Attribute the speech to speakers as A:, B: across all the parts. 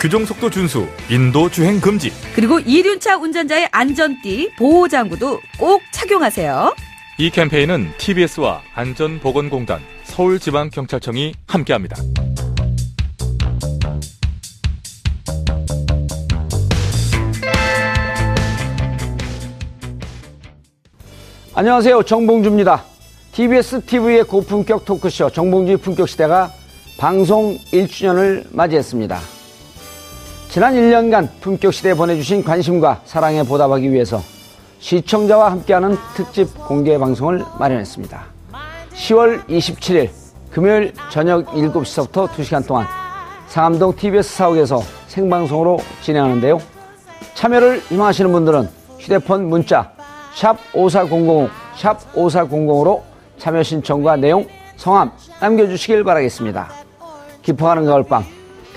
A: 규정 속도 준수, 인도 주행 금지.
B: 그리고 이륜차 운전자의 안전띠, 보호장구도 꼭 착용하세요.
A: 이 캠페인은 TBS와 안전보건공단, 서울지방경찰청이 함께합니다.
C: 안녕하세요. 정봉주입니다. TBS TV의 고품격 토크쇼 정봉주의 품격시대가 방송 1주년을 맞이했습니다. 지난 1년간 품격시대에 보내주신 관심과 사랑에 보답하기 위해서 시청자와 함께하는 특집 공개 방송을 마련했습니다. 10월 27일 금요일 저녁 7시부터 2시간 동안 상암동 TBS 사옥에서 생방송으로 진행하는데요. 참여를 희망하시는 분들은 휴대폰 문자 샵 5400, 샵 5400으로 참여 신청과 내용, 성함 남겨주시길 바라겠습니다. 기뻐하는 가을밤,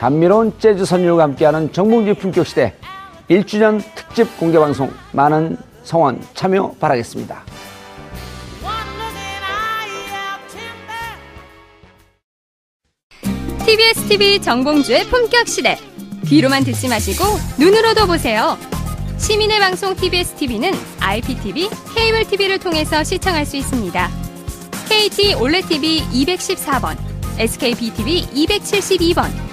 C: 감미로운 재즈 선율과 함께하는 정봉주 품격 시대 1주년 특집 공개 방송 많은 성원 참여 바라겠습니다.
D: TBS TV 정봉주의 품격 시대. 귀로만 듣지 마시고 눈으로도 보세요. 시민의 방송 TBS TV는 IPTV, 케이블 TV를 통해서 시청할 수 있습니다. KT 올레 TV 214번, SK BTV 272번,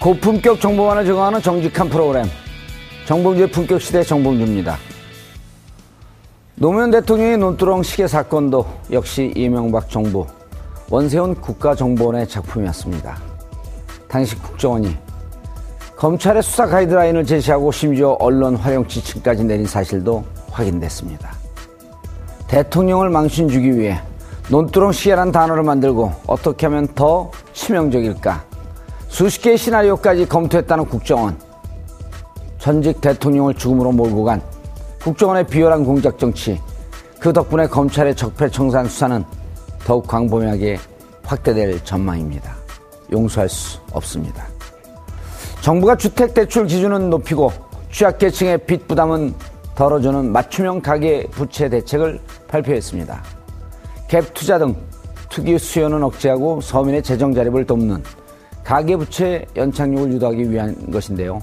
C: 고품격 정보만을 정하는 정직한 프로그램 정봉주의 품격 시대 정봉주입니다. 노무현 대통령의 논두렁 시계 사건도 역시 이명박 정부 원세훈 국가정보원의 작품이었습니다. 당시 국정원이 검찰의 수사 가이드라인을 제시하고 심지어 언론 활용 지침까지 내린 사실도 확인됐습니다. 대통령을 망신 주기 위해 논두렁 시계란 단어를 만들고 어떻게 하면 더 치명적일까 수십 개의 시나리오까지 검토했다는 국정원. 전직 대통령을 죽음으로 몰고 간 국정원의 비열한 공작 정치. 그 덕분에 검찰의 적폐청산 수사는 더욱 광범위하게 확대될 전망입니다. 용서할 수 없습니다. 정부가 주택 대출 기준은 높이고 취약계층의 빚 부담은 덜어주는 맞춤형 가계 부채 대책을 발표했습니다. 갭 투자 등 투기 수요는 억제하고 서민의 재정 자립을 돕는 가계부채 연착륙을 유도하기 위한 것인데요.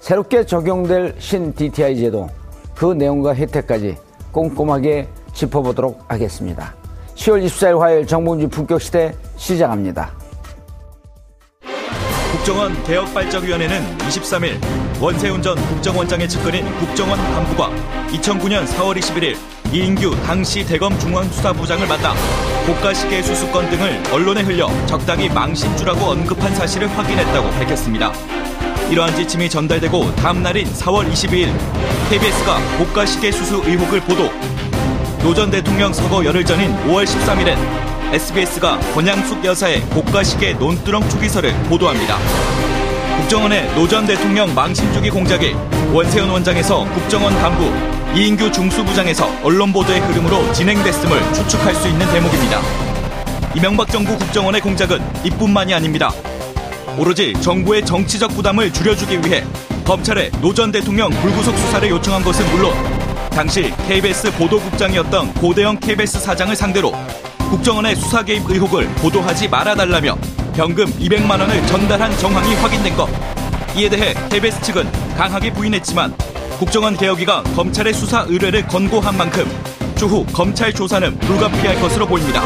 C: 새롭게 적용될 신 DTI 제도 그 내용과 혜택까지 꼼꼼하게 짚어보도록 하겠습니다. 10월 24일 화요일 정봉주 품격시대 시작합니다.
E: 국정원 개혁발전위원회는 23일 원세훈 전 국정원장의 측근인 국정원 간부가 2009년 4월 21일 이인규 당시 대검 중앙수사부장을 만나 고가시계 수수 건 등을 언론에 흘려 적당히 망신주라고 언급한 사실을 확인했다고 밝혔습니다. 이러한 지침이 전달되고 다음 날인 4월 22일 KBS가 고가시계 수수 의혹을 보도 노 전 대통령 서거 열흘 전인 5월 13일엔 SBS가 권양숙 여사의 고가시계 논두렁 투기설을 보도합니다. 국정원의 노 전 대통령 망신주기 공작이 원세훈 원장에서 국정원 간부 이인규 중수부장에서 언론 보도의 흐름으로 진행됐음을 추측할 수 있는 대목입니다. 이명박 정부 국정원의 공작은 이뿐만이 아닙니다. 오로지 정부의 정치적 부담을 줄여주기 위해 검찰에 노 전 대통령 불구속 수사를 요청한 것은 물론 당시 KBS 보도국장이었던 고대영 KBS 사장을 상대로 국정원의 수사 개입 의혹을 보도하지 말아달라며 병금 200만 원을 전달한 정황이 확인된 것. 이에 대해 KBS 측은 강하게 부인했지만 국정원 개혁위가 검찰의 수사 의뢰를 권고한 만큼 추후 검찰 조사는 불가피할 것으로 보입니다.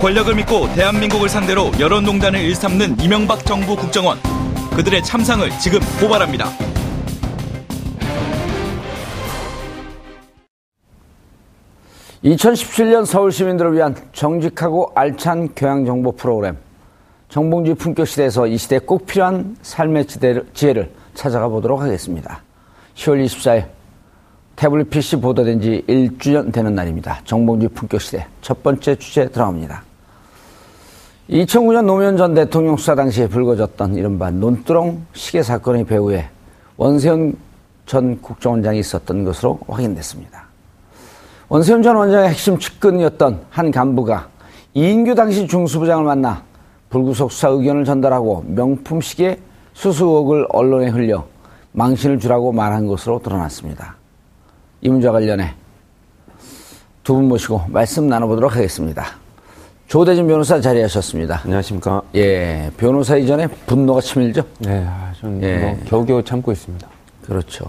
E: 권력을 믿고 대한민국을 상대로 여론농단을 일삼는 이명박 정부 국정원. 그들의 참상을 지금 고발합니다.
C: (2017년) 서울 시민들을 위한 정직하고 알찬 교양 정보 프로그램 정봉주 품격 시대에서 이 시대에 꼭 필요한 삶의 지혜를 찾아가 보도록 하겠습니다. 10월 24일 태블릿 PC 보도된 지 1주년 되는 날입니다. 정봉주 품격 시대 첫 번째 주제 들어갑니다. 2009년 노무현 전 대통령 수사 당시에 불거졌던 이른바 논두렁 시계 사건의 배후에 원세훈 전 국정원장이 있었던 것으로 확인됐습니다. 원세훈 전 원장의 핵심 측근이었던 한 간부가 이인규 당시 중수부장을 만나 불구속 수사 의견을 전달하고 명품 시계 수수 의혹을 언론에 흘려 망신을 주라고 말한 것으로 드러났습니다. 이 문제와 관련해 두 분 모시고 말씀 나눠보도록 하겠습니다. 조대진 변호사 자리하셨습니다.
F: 안녕하십니까.
C: 예, 변호사 이전에 분노가 치밀죠?
F: 네, 아, 전
C: 예.
F: 뭐 겨우겨우 참고 있습니다.
C: 그렇죠.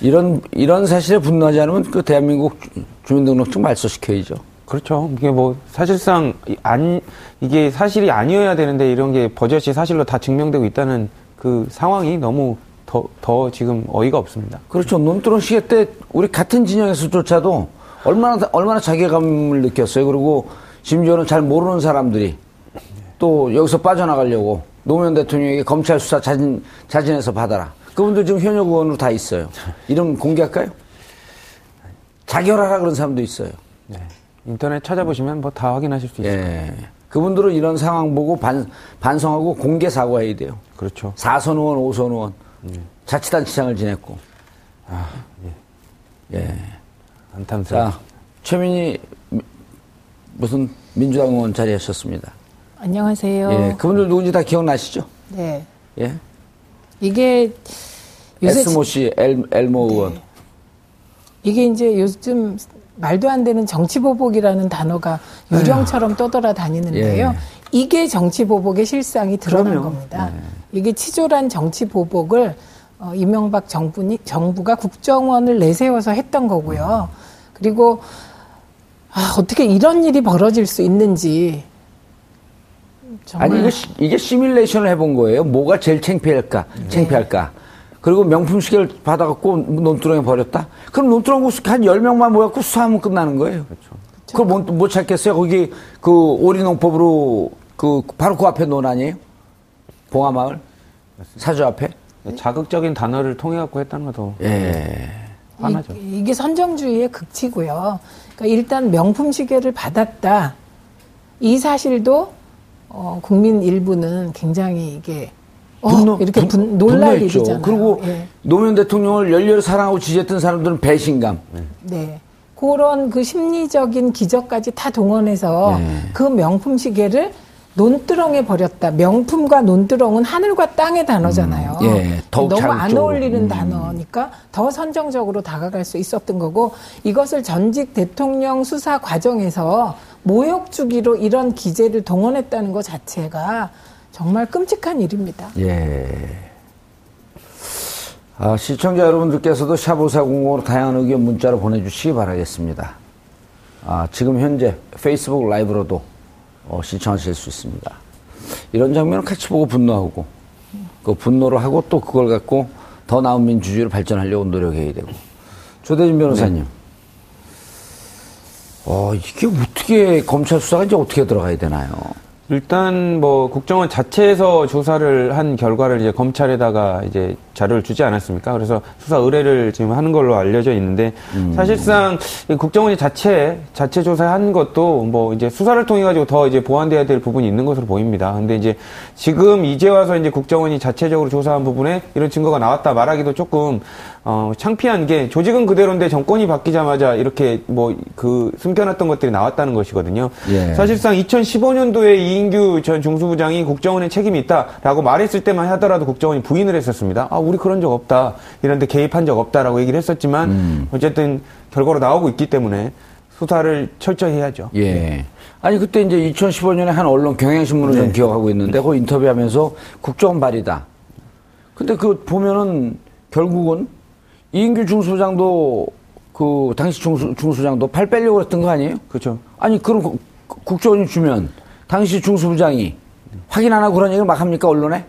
C: 이런, 이런 사실에 분노하지 않으면 그 대한민국 주- 주민등록증 말소시켜야죠.
F: 그렇죠. 이게 뭐 사실상 이- 안 이게 사실이 아니어야 되는데 이런 게 버젓이 사실로 다 증명되고 있다는 그 상황이 너무 더, 더 지금 어이가 없습니다.
C: 그렇죠. 논두렁 시계 때 우리 같은 진영에서조차도 얼마나, 얼마나 자괴감을 느꼈어요. 그리고 심지어는 잘 모르는 사람들이 또 여기서 빠져나가려고 노무현 대통령에게 검찰 수사 자진, 자진해서 받아라. 그분들 지금 현역 의원으로 다 있어요. 이름 공개할까요? 자결하라 그런 사람도 있어요.
F: 네. 인터넷 찾아보시면 뭐 다 확인하실 수 있습니다.
C: 예. 그분들은 이런 상황 보고 반, 반성하고 공개 사과해야 돼요.
F: 그렇죠.
C: 4선 의원, 5선 의원. 자치단체장을 지냈고. 예.
F: 안타깝습니다.
C: 자, 최민희 미- 무슨 민주당 의원 자리하셨습니다.
G: 안녕하세요.
C: 예. 그분들 누군지 다 기억나시죠?
G: 네.
C: 예.
G: 이게 요새
C: 에스모 씨, 엘, 엘모 의원.
G: 이게 이제 요즘 말도 안 되는 정치 보복이라는 단어가 유령처럼 떠돌아 다니는데요.
C: 예.
G: 이게 정치 보복의 실상이 드러난
C: 그럼요.
G: 겁니다. 이게 치졸한 정치 보복을 어, 이명박 정부니, 정부가 국정원을 내세워서 했던 거고요. 그리고 아, 어떻게 이런 일이 벌어질 수 있는지 정말
C: 아니, 이거, 시- 이게 시뮬레이션을 해본 거예요. 뭐가 제일 창피할까? 창피할까? 그리고 명품 시계를 받아갖고 논두렁에 버렸다? 그럼 논두렁 한 10명만 모여갖고 수사하면 끝나는 거예요. 그렇죠. 그걸 못, 못 찾겠어요? 거기 그 오리농법으로 그 바로 그 앞에 논 아니에요? 봉화마을? 사주 앞에?
F: 자극적인 단어를 통해 갖고 했다는 것도
C: 예.
F: 화나죠.
G: 이, 이게 선정주의의 극치고요. 그러니까 일단 명품 시계를 받았다. 이 사실도 어, 국민 일부는 굉장히 이게 어,
C: 분노,
G: 이렇게
C: 분-
G: 분, 놀랄
C: 분노했죠.
G: 일이잖아요.
C: 그리고
G: 예.
C: 노무현 대통령을 열렬히 사랑하고 지지했던 사람들은 배신감.
G: 네. 그런 그 심리적인 기적까지 다 동원해서
C: 네.
G: 그 명품 시계를 논두렁에 버렸다. 명품과 논두렁은 하늘과 땅의 단어잖아요.
C: 음, 예,
G: 너무 안
C: 자극적으로.
G: 어울리는
C: 음.
G: 단어니까 더 선정적으로 다가갈 수 있었던 거고 이것을 전직 대통령 수사 과정에서 모욕 주기로 이런 기재를 동원했다는 것 자체가 정말 끔찍한 일입니다.
C: 예. 아, 시청자 여러분들께서도 샤보사공으로 다양한 의견 문자로 보내주시기 바라겠습니다. 아, 지금 현재 페이스북 라이브로도 어, 시청하실 수 있습니다. 이런 장면을 같이 보고 분노하고, 그 분노를 하고 또 그걸 갖고 더 나은 민주주의를 발전하려고 노력해야 되고. 조대진 변호사님. 어, 이게 어떻게, 검찰 수사가 이제 어떻게 들어가야 되나요?
F: 일단 뭐 국정원 자체에서 조사를 한 결과를 이제 검찰에다가 이제 자료를 주지 않았습니까? 그래서 수사 의뢰를 지금 하는 걸로 알려져 있는데 사실상 이 국정원이 자체 자체 조사한 것도 뭐 이제 수사를 통해 가지고 더 이제 보완돼야 될 부분이 있는 것으로 보입니다. 근데 이제 지금 이제 와서 이제 국정원이 자체적으로 조사한 부분에 이런 증거가 나왔다 말하기도 조금 어, 창피한 게 조직은 그대로인데 정권이 바뀌자마자 이렇게 뭐 그 숨겨놨던 것들이 나왔다는 것이거든요.
C: 예.
F: 사실상 2015년도에 이인규 전 중수부장이 국정원에 책임이 있다라고 말했을 때만 하더라도 국정원이 부인을 했었습니다. 아, 우리 그런 적 없다. 이런데 개입한 적 없다라고 얘기를 했었지만
C: 음.
F: 어쨌든 결과로 나오고 있기 때문에 수사를 철저히 해야죠.
C: 예. 아니 그때 이제 2015년에 한 언론 경향신문을 좀
F: 네.
C: 기억하고 있는데 그 인터뷰하면서 국정원 발이다. 근데 그 보면은 결국은 이인규 중수장도 그 당시 중수, 중수장도 팔 빼려고 했던 거 아니에요?
F: 그렇죠.
C: 아니 그럼 국- 국정원이 주면 당시 중수부장이 확인 안 하고 그런 얘기를 막 합니까 언론에?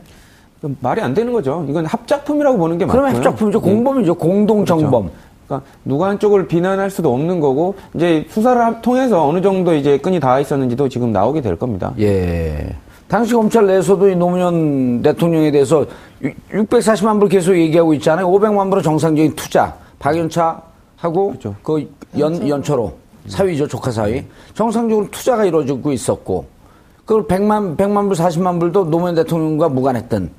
F: 말이 안 되는 거죠. 이건 합작품이라고 보는 게 맞고요.
C: 그러면 합작품이죠.
F: 예.
C: 공범이죠. 공동 정범.
F: 그렇죠. 그러니까 누가 한쪽을 비난할 수도 없는 거고 이제 수사를 함- 통해서 어느 정도 이제 끈이 닿아 있었는지도 지금 나오게 될 겁니다.
C: 예. 당시 검찰 내에서도 이 노무현 대통령에 대해서 640만 불 계속 얘기하고 있잖아요. 500만 불의 정상적인 투자. 박연차하고
F: 그렇죠.
C: 그 연, 연초로 사위죠. 조카 사위. 정상적으로 투자가 이루어지고 있었고 그걸 100만, 100만 불, 40만 불도 노무현 대통령과 무관했던.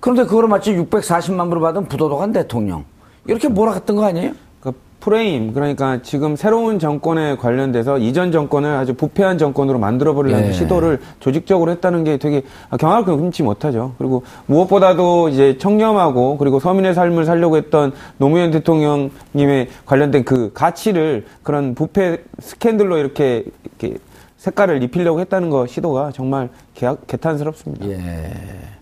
C: 그런데 그거를 마치 640만 불을 받은 부도덕한 대통령. 이렇게 몰아갔던 거 아니에요?
F: 그 프레임 그러니까 지금 새로운 정권에 관련돼서 이전 정권을 아주 부패한 정권으로 만들어 버리려는
C: 예.
F: 시도를 조직적으로 했다는 게 되게 경악을 금치 못하죠. 그리고 무엇보다도 이제 청렴하고 그리고 서민의 삶을 살려고 했던 노무현 대통령님의 관련된 그 가치를 그런 부패 스캔들로 이렇게 이렇게 색깔을 입히려고 했다는 거 시도가 정말 개, 개탄스럽습니다.
C: 예.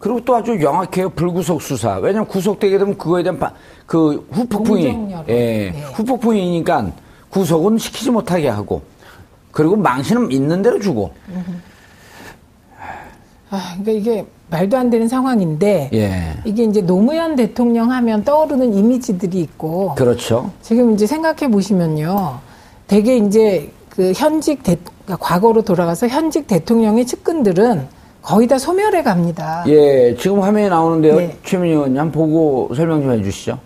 C: 그리고 또 아주 영악해요. 불구속 수사. 왜냐면 구속되게 되면 그거에 대한 바- 그 후폭풍이. 예.
G: 네.
C: 후폭풍이니까 구속은 시키지 못하게 하고 그리고 망신은 있는 대로 주고.
G: 아, 그러니까 이게 말도 안 되는 상황인데
C: 예.
G: 이게 이제 노무현 대통령 하면 떠오르는 이미지들이 있고
C: 그렇죠.
G: 지금 이제 생각해 보시면요. 되게 이제 그 현직 대, 그러니까 과거로 돌아가서 현직 대통령의 측근들은 거의 다 소멸해 갑니다.
C: 예. 지금 화면에 나오는데요.
G: 네.
C: 최민희 의원님 한번 보고 설명 좀 해주시죠.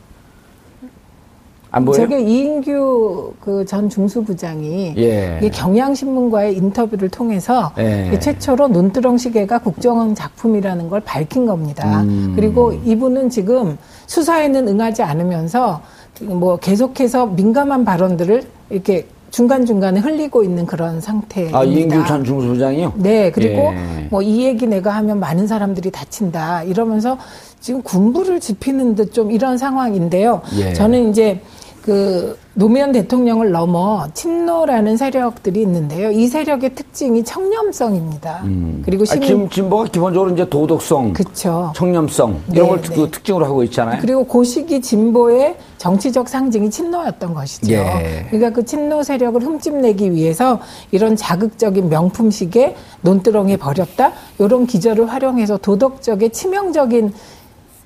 C: 안 보여요?
G: 저게 이인규 그 전 중수부장이
C: 예.
G: 이게 경향신문과의 인터뷰를 통해서
C: 예.
G: 최초로 논두렁 시계가 국정원 작품이라는 걸 밝힌 겁니다.
C: 음.
G: 그리고 이분은 지금 수사에는 응하지 않으면서 뭐 계속해서 민감한 발언들을 이렇게 중간중간에 흘리고 있는 그런 상태입니다.
C: 아, 이인규 전 중수부장이요?
G: 네, 그리고
C: 예.
G: 뭐이 얘기 내가 하면 많은 사람들이 다친다 이러면서 지금 군부를 지피는 듯 좀 이런 상황인데요.
C: 예.
G: 저는 이제 그 노무현 대통령을 넘어 친노라는 세력들이 있는데요. 이 세력의 특징이 청렴성입니다. 그리고
C: 아,
G: 시민
C: 지금 진보가 기본적으로 이제 도덕성,
G: 그쵸.
C: 청렴성 이런
G: 네,
C: 걸
G: 네.
C: 그 특징으로 하고 있잖아요.
G: 그리고 고시기 진보의 정치적 상징이 친노였던 것이죠.
C: 예.
G: 그러니까 그 친노 세력을 흠집내기 위해서 이런 자극적인 명품식에 논두렁에 버렸다. 이런 기절을 활용해서 도덕적인 치명적인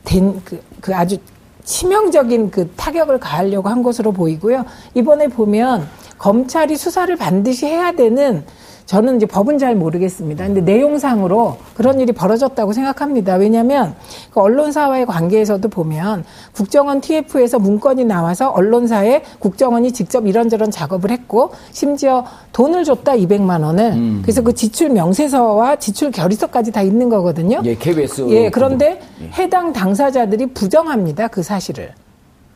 G: 된 그, 그 아주 치명적인 그 타격을 가하려고 한 것으로 보이고요. 이번에 보면 검찰이 수사를 반드시 해야 되는 저는 이제 법은 잘 모르겠습니다. 근데 내용상으로 그런 일이 벌어졌다고 생각합니다. 왜냐하면 그 언론사와의 관계에서도 보면 국정원 TF에서 문건이 나와서 언론사에 국정원이 직접 이런저런 작업을 했고 심지어 돈을 줬다 200만 원을 그래서 그 지출 명세서와 지출 결의서까지 다 있는 거거든요.
C: 예, KBS.
G: 예, 그런데 해당 당사자들이 부정합니다. 그 사실을.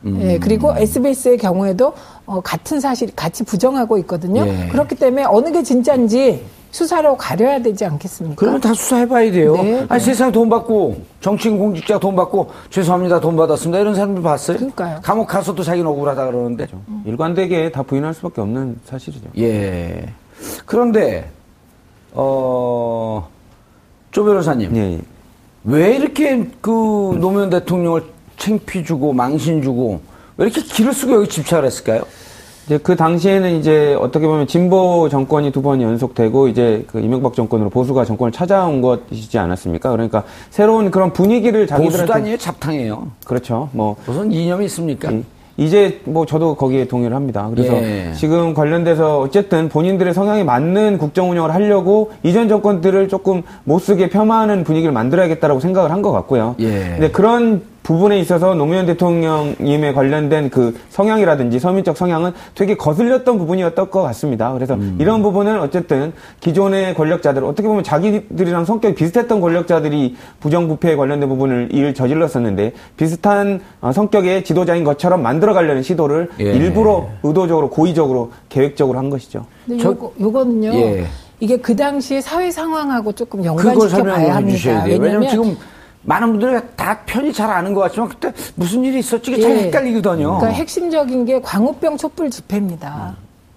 C: 음.
G: 예, 그리고 SBS의 경우에도 어, 같은 사실 같이 부정하고 있거든요.
C: 예.
G: 그렇기 때문에 어느 게 진짜인지 수사로 가려야 되지 않겠습니까?
C: 그러면 다 수사해봐야 돼요.
G: 네,
C: 아니,
G: 네.
C: 세상 돈 받고, 정치인 공직자 돈 받고, 죄송합니다, 돈 받았습니다. 이런 사람들 봤어요?
G: 그러니까요.
C: 감옥 가서도 자기는 억울하다 그러는데.
F: 일관되게 다 부인할 수밖에 없는 사실이죠.
C: 예. 그런데, 어, 조 변호사님.
F: 예, 예.
C: 왜 이렇게 그 노무현 대통령을 챙피 주고, 망신 주고, 왜 이렇게 길을 쓰고 여기 집착을 했을까요?
F: 이제 그 당시에는 이제 어떻게 보면 진보 정권이 두 번 연속되고 이제 그 이명박 정권으로 보수가 정권을 찾아온 것이지 않았습니까? 그러니까 새로운 그런 분위기를
C: 보수도
F: 자기들한테
C: 아니에요, 잡탕이에요.
F: 그렇죠. 뭐
C: 무슨 이념이 있습니까?
F: 이- 이제 뭐 저도 거기에 동의를 합니다. 그래서
C: 예.
F: 지금 관련돼서 어쨌든 본인들의 성향에 맞는 국정 운영을 하려고 이전 정권들을 조금 못 쓰게 폄하하는 분위기를 만들어야겠다라고 생각을 한 것 같고요.
C: 예.
F: 근데 그런 부분에 있어서 노무현 대통령님에 관련된 그 성향이라든지 서민적 성향은 되게 거슬렸던 부분이었던 것 같습니다. 그래서
C: 음.
F: 이런 부분은 어쨌든 기존의 권력자들 어떻게 보면 자기들이랑 성격이 비슷했던 권력자들이 부정부패에 관련된 부분을 일 저질렀었는데 비슷한 어, 성격의 지도자인 것처럼 만들어가려는 시도를
C: 예.
F: 일부러 의도적으로 고의적으로 계획적으로 한 것이죠.
G: 근데
C: 저-
G: 요거, 요거는요.
C: 예.
G: 이게 그 당시의 사회 상황하고 조금 연관시켜 봐야
C: 주셔야
G: 합니다.
C: 왜냐면 지금 많은 분들이 다 편히 잘 아는 것 같지만 그때 무슨 일이 있었지 이게
G: 예.
C: 잘 헷갈리거든요.
G: 그러니까 핵심적인 게 광우병 촛불 집회입니다.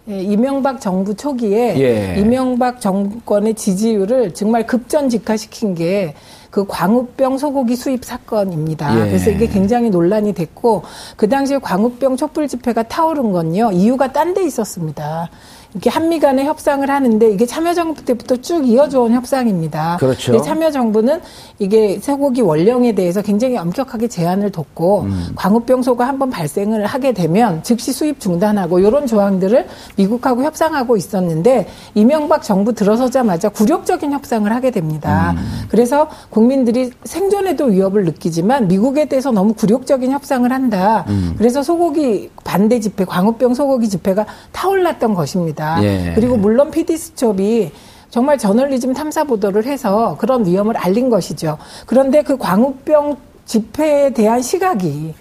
G: 예, 이명박 정부 초기에
C: 예.
G: 이명박 정권의 지지율을 정말 급전직하시킨 게 그 광우병 소고기 수입 사건입니다.
C: 예.
G: 그래서 이게 굉장히 논란이 됐고 그 당시에 광우병 촛불 집회가 타오른 건요 이유가 딴 데 있었습니다. 이렇게 한미 간의 협상을 하는데 이게 참여정부 때부터 쭉 이어져 온 협상입니다.
C: 그렇죠.
G: 참여정부는 이게 쇠고기 원령에 대해서 굉장히 엄격하게 제한을 뒀고
C: 음.
G: 광우병소가 한번 발생을 하게 되면 즉시 수입 중단하고 이런 조항들을 미국하고 협상하고 있었는데 이명박 정부 들어서자마자 굴욕적인 협상을 하게 됩니다.
C: 음.
G: 그래서 국민들이 생존에도 위협을 느끼지만 미국에 대해서 너무 굴욕적인 협상을 한다.
C: 음.
G: 그래서 소고기 반대 집회, 광우병 소고기 집회가 타올랐던 것입니다.
C: 예.
G: 그리고 물론 PD수첩이 정말 저널리즘 탐사 보도를 해서 그런 위험을 알린 것이죠. 그런데 그 광우병 집회에 대한 시각이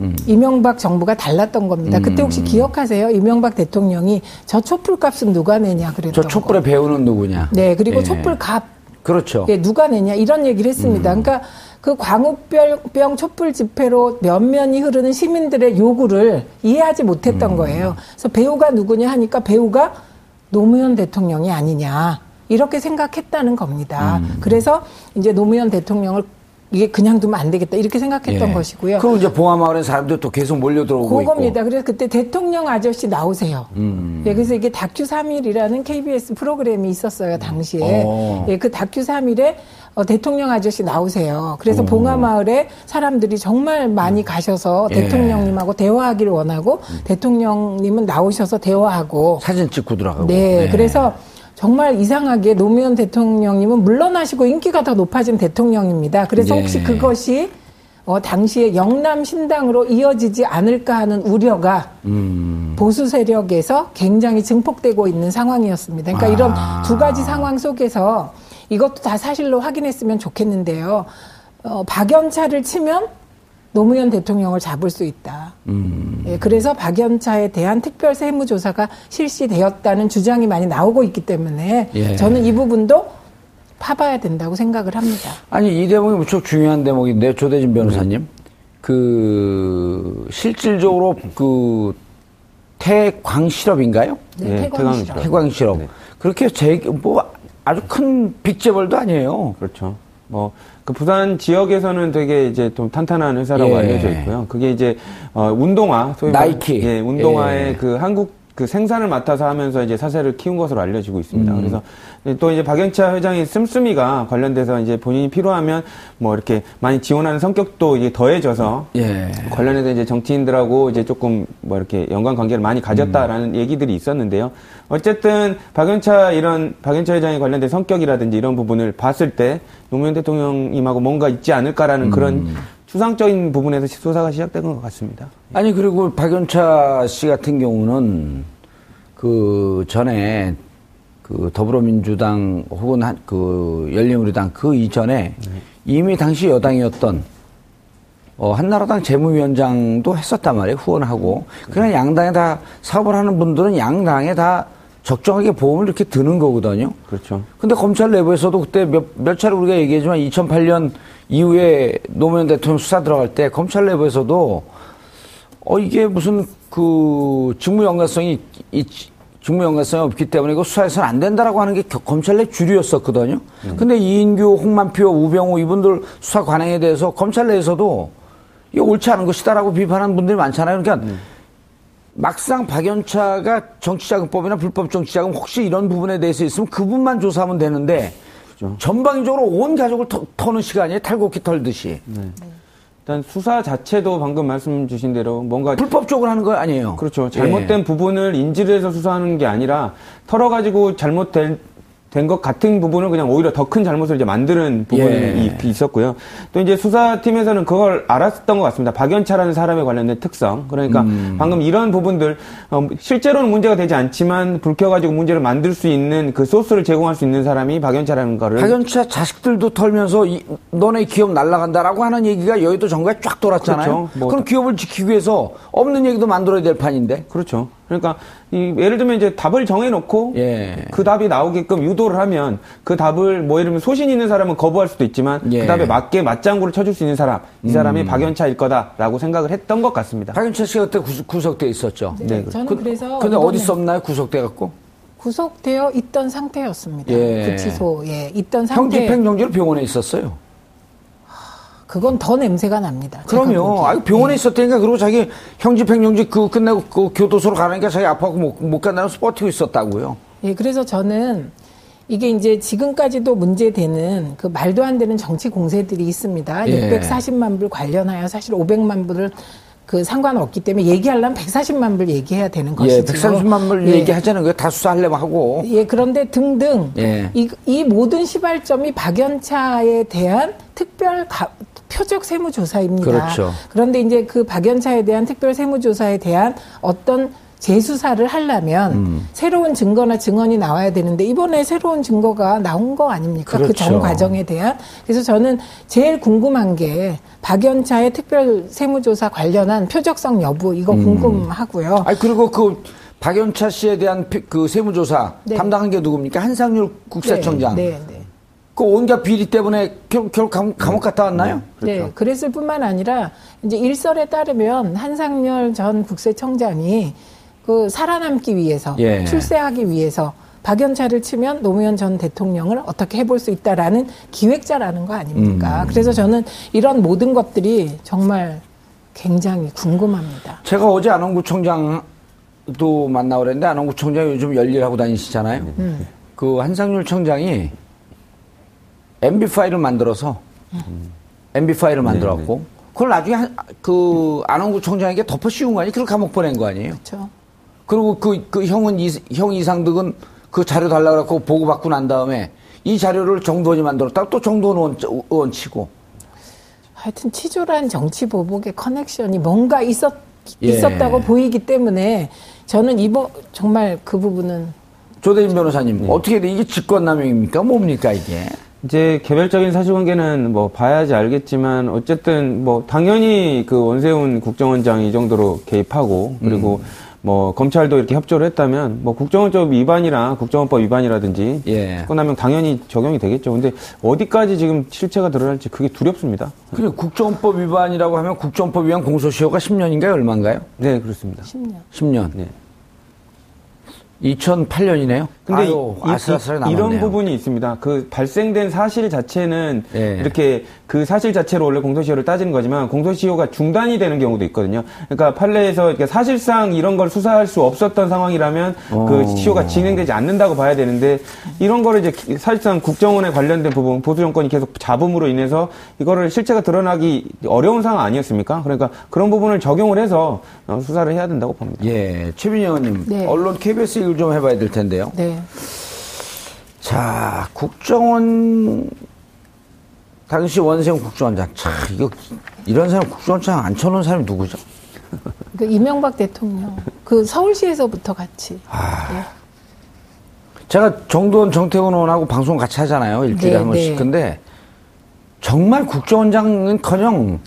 C: 음.
G: 이명박 정부가 달랐던 겁니다. 그때 혹시 기억하세요? 이명박 대통령이 저 촛불 값은 누가 내냐 그랬던
C: 저 촛불의
G: 거.
C: 배우는 누구냐?
G: 네, 그리고
C: 예.
G: 촛불 값
C: 그렇죠.
G: 예, 누가 내냐 이런 얘기를 했습니다.
C: 음.
G: 그러니까 그 광우병 촛불 집회로 면면이 흐르는 시민들의 요구를 이해하지 못했던
C: 음.
G: 거예요. 그래서 배우가 누구냐 하니까 배우가 노무현 대통령이 아니냐 이렇게 생각했다는 겁니다.
C: 음.
G: 그래서 이제 노무현 대통령을 이게 그냥 두면 안 되겠다 이렇게 생각했던
C: 예.
G: 것이고요.
C: 그럼 이제 봉화마을에 사람들 또 계속 몰려 들어오고
G: 그겁니다.
C: 있고.
G: 그래서 그때 대통령 아저씨 나오세요.
C: 음.
G: 예, 그래서 이게 다큐 3일이라는 KBS 프로그램이 있었어요, 당시에.
C: 어.
G: 예, 그 다큐 3일에 어, 대통령 아저씨 나오세요. 그래서
C: 오.
G: 봉화마을에 사람들이 정말 많이 가셔서
C: 예. 음.
G: 대통령님하고 대화하기를 원하고 대통령님은 나오셔서 대화하고
C: 사진 찍고 들어가고.
G: 네, 그래서 정말 이상하게 노무현 대통령님은 물러나시고 인기가 더 높아진 대통령입니다. 그래서
C: 예.
G: 혹시 그것이 어, 당시에 영남 신당으로 이어지지 않을까 하는 우려가
C: 음.
G: 보수 세력에서 굉장히 증폭되고 있는 상황이었습니다. 그러니까
C: 아.
G: 이런 두 가지 상황 속에서 이것도 다 사실로 확인했으면 좋겠는데요. 어, 박연차를 치면 노무현 대통령을 잡을 수 있다.
C: 음.
G: 예, 그래서 박연차에 대한 특별 세무조사가 실시되었다는 주장이 많이 나오고 있기 때문에
C: 예.
G: 저는 이 부분도 파봐야 된다고 생각을 합니다.
C: 아니 이 대목이 무척 중요한 대목인데 조대진 변호사님 그 실질적으로 그 태광 실업인가요?
G: 네,
F: 예,
G: 태광 실업.
F: 실업.
C: 태광 실업
F: 네.
C: 그렇게 제 뭐 아주 큰 빅재벌도 아니에요.
F: 그렇죠. 뭐, 그 부산 지역에서는 되게 이제 좀 탄탄한 회사라고
C: 예.
F: 알려져 있고요. 그게 이제, 어, 운동화, 소위 말-
C: 나이키.
F: 예, 운동화의
C: 예.
F: 그 한국 그 생산을 맡아서 하면서 이제 사세를 키운 것으로 알려지고 있습니다.
C: 음.
F: 그래서 또 이제 박영차 회장의 씀씀이가 관련돼서 이제 본인이 필요하면 뭐 이렇게 많이 지원하는 성격도 이게 더해져서
C: 예.
F: 관련해서 이제 정치인들하고 이제 조금 뭐 이렇게 연관 관계를 많이
C: 음.
F: 가졌다라는 얘기들이 있었는데요. 어쨌든 박연차 이런 박연차 회장에 관련된 성격이라든지 이런 부분을 봤을 때 노무현 대통령님하고 뭔가 있지 않을까라는
C: 음.
F: 그런 추상적인 부분에서 수사가 시작된 것 같습니다.
C: 아니 그리고 박연차 씨 같은 경우는 그 전에 그 더불어민주당 혹은 한 그 열린우리당 그 이전에 이미 당시 여당이었던 어, 한나라당 재무위원장도 했었단 말이에요 후원하고 그냥 양당에 다 사업을 하는 분들은 양당에 다 적정하게 보험을 이렇게 드는 거거든요.
F: 그렇죠.
C: 근데 검찰 내부에서도 그때 몇, 몇 차례 우리가 얘기했지만 2008년 이후에 노무현 대통령 수사 들어갈 때 검찰 내부에서도 어 이게 무슨 그 직무 연관성이 이 직무 연관성이 없기 때문에 이거 수사해서는 안 된다라고 하는 게 겨- 검찰 내 주류였었거든요. 근데 이인규, 홍만표, 우병우 이분들 수사 관행에 대해서 검찰 내에서도 이거 옳지 않은 것이다라고 비판하는 분들이 많잖아요. 그러니까 막상 박연차가 정치자금법이나 불법 정치자금 혹시 이런 부분에 대해서 있으면 그분만 조사하면 되는데 전방위적으로 온 가족을 터, 터는 시간이에요. 탈곡기 털듯이.
F: 일단 수사 자체도 방금 말씀 주신 대로 뭔가
C: 불법적으로 하는 거 아니에요.
F: 그렇죠. 잘못된
C: 예.
F: 부분을 인지를 해서 수사하는 게 아니라 털어가지고 잘못된 된 것 같은 부분을 그냥 오히려 더 큰 잘못을 이제 만드는 부분이
C: 예.
F: 있었고요. 또 이제 수사팀에서는 그걸 알았던 것 같습니다. 박연차라는 사람에 관련된 특성. 그러니까
C: 음.
F: 방금 이런 부분들 어, 실제로는 문제가 되지 않지만 불켜가지고 문제를 만들 수 있는 그 소스를 제공할 수 있는 사람이 박연차라는 거를
C: 박연차 자식들도 털면서 이, 너네 기업 날라간다라고 하는 얘기가 여의도 정부에 쫙 돌았잖아요.
F: 그렇죠. 뭐
C: 그럼 기업을 지키기 위해서 없는 얘기도 만들어야 될 판인데.
F: 그렇죠. 그러니까 이 예를 들면 이제 답을 정해놓고
C: 예.
F: 그 답이 나오게끔 유도를 하면 그 답을 뭐 예를 들면 소신 있는 사람은 거부할 수도 있지만
C: 예. 음.
F: 그 답에 맞게 맞장구를 쳐줄 수 있는 사람 이 사람이 박연차일 거다라고 생각을 했던 것 같습니다.
C: 박연차 씨가 그때 구속, 구속돼 있었죠.
F: 네,
G: 저는
C: 그,
G: 그래서
C: 근데 어디 썼나요? 구속돼 갖고
G: 구속되어 있던 상태였습니다.
C: 예.
G: 구치소에 있던 상태.
C: 형 집행정지로 병원에 있었어요.
G: 그건 더 냄새가 납니다.
C: 그럼요. 아 병원에
G: 예.
C: 있었다니까 그리고 자기 형집행정지 그 끝내고 그 교도소로 가니까 자기 아파갖고 못, 못 간다면서 버티고 있었다고요.
G: 예, 그래서 저는 이게 이제 지금까지도 문제되는 그 말도 안 되는 정치 공세들이 있습니다.
C: 예.
G: 640만 불 관련하여 사실 500만 불을 그 상관없기 때문에 얘기하려면 140만 불 얘기해야 되는
C: 예,
G: 것이죠.
C: 130만 불
G: 예.
C: 얘기하자는 거예요. 다 수사하려고 하고.
G: 예, 그런데 등등
C: 예.
G: 이, 이 모든 시발점이 박연차에 대한 특별 가- 표적 세무조사입니다.
C: 그렇죠.
G: 그런데 이제 그 박연차에 대한 특별 세무조사에 대한 어떤 재수사를 하려면
C: 음.
G: 새로운 증거나 증언이 나와야 되는데 이번에 새로운 증거가 나온 거 아닙니까? 그
C: 그렇죠.
G: 전 과정에 대한. 그래서 저는 제일 궁금한 게 박연차의 특별 세무조사 관련한 표적성 여부 이거
C: 음.
G: 궁금하고요.
C: 아니 그리고 그 박연차 씨에 대한 피- 그 세무조사
G: 네.
C: 담당한 게 누굽니까? 한상률 국세청장.
G: 네, 네. 네.
C: 그 온갖 비리 때문에 결, 결국 감, 감옥 갔다 왔나요?
G: 네, 그랬을 뿐만 아니라 이제 일설에 따르면 한상열 전 국세청장이 그 살아남기 위해서
C: 예.
G: 출세하기 위해서 박연차를 치면 노무현 전 대통령을 어떻게 해볼 수 있다라는 기획자라는 거 아닙니까? 그래서 저는 이런 모든 것들이 정말 굉장히 궁금합니다.
C: 제가 어제 안원구청장도 만나고 그랬는데 안원구청장 요즘 열일하고 다니시잖아요. 그 한상률 청장이 MB 파일을 만들어서 MB 파일을 만들었고 그걸 나중에 한, 그 안원구청장에게 덮어 씌운 거 아니에요? 그걸 감옥 보낸 거 아니에요?
G: 그렇죠?
C: 그리고 그, 그 형은 이, 형 이상득은 그 자료 달라고 그래갖고 보고 받고 난 다음에 이 자료를 정도원이 만들었다가 또 정도원 의원, 치고
G: 하여튼 치졸한 정치 보복의 커넥션이 뭔가 있었
C: 예.
G: 있었다고 보이기 때문에 저는 이번 정말 그 부분은
C: 조대인 변호사님 어떻게 돼? 이게 직권남용입니까? 뭡니까 이게?
F: 이제 개별적인 사실관계는 뭐 봐야지 알겠지만 어쨌든 뭐 당연히 그 원세훈 국정원장이 이 정도로 개입하고 그리고
C: 음.
F: 뭐 검찰도 이렇게 협조를 했다면 뭐 국정원법 위반이랑 국정원법 위반이라든지
C: 예.
F: 직권남용 당연히 적용이 되겠죠. 근데 어디까지 지금 실체가 드러날지 그게 두렵습니다.
C: 그래 국정원법 위반이라고 하면 국정원법 위반 공소시효가 10년인가요? 얼마인가요?
F: 네 그렇습니다.
G: 10년.
C: 10년.
F: 네.
C: 2008년이네요.
F: 근데
C: 아유,
F: 이. 런 부분이 있습니다. 그 발생된 사실 자체는
C: 예.
F: 이렇게 그 사실 자체로 원래 공소시효를 따지는 거지만 공소시효가 중단이 되는 경우도 있거든요. 그러니까 판례에서 이렇게 사실상 이런 걸 수사할 수 없었던 상황이라면
C: 어.
F: 그 시효가 진행되지 않는다고 봐야 되는데 이런 거를 이제 기- 사실상 국정원에 관련된 부분 보수 정권이 계속 잡음으로 인해서 이거를 실체가 드러나기 어려운 상황 아니었습니까? 그러니까 그런 부분을 적용을 해서 어, 수사를 해야 된다고 봅니다.
C: 예, 최민희 의원님,
G: 네.
C: 언론 KBS 얘기를 좀 해봐야 될 텐데요.
G: 네.
C: 자, 국정원 당시 원세훈 국정원장, 참 이거 이런 사람 국정원장 앉혀놓은 사람이 누구죠?
G: 그 이명박 대통령 그 서울시에서부터 같이
C: 아. 제가 정도원 정태훈 의원하고 방송 같이 하잖아요. 일주일에
G: 네,
C: 한 번씩.
G: 네.
C: 근데 정말 국정원장은커녕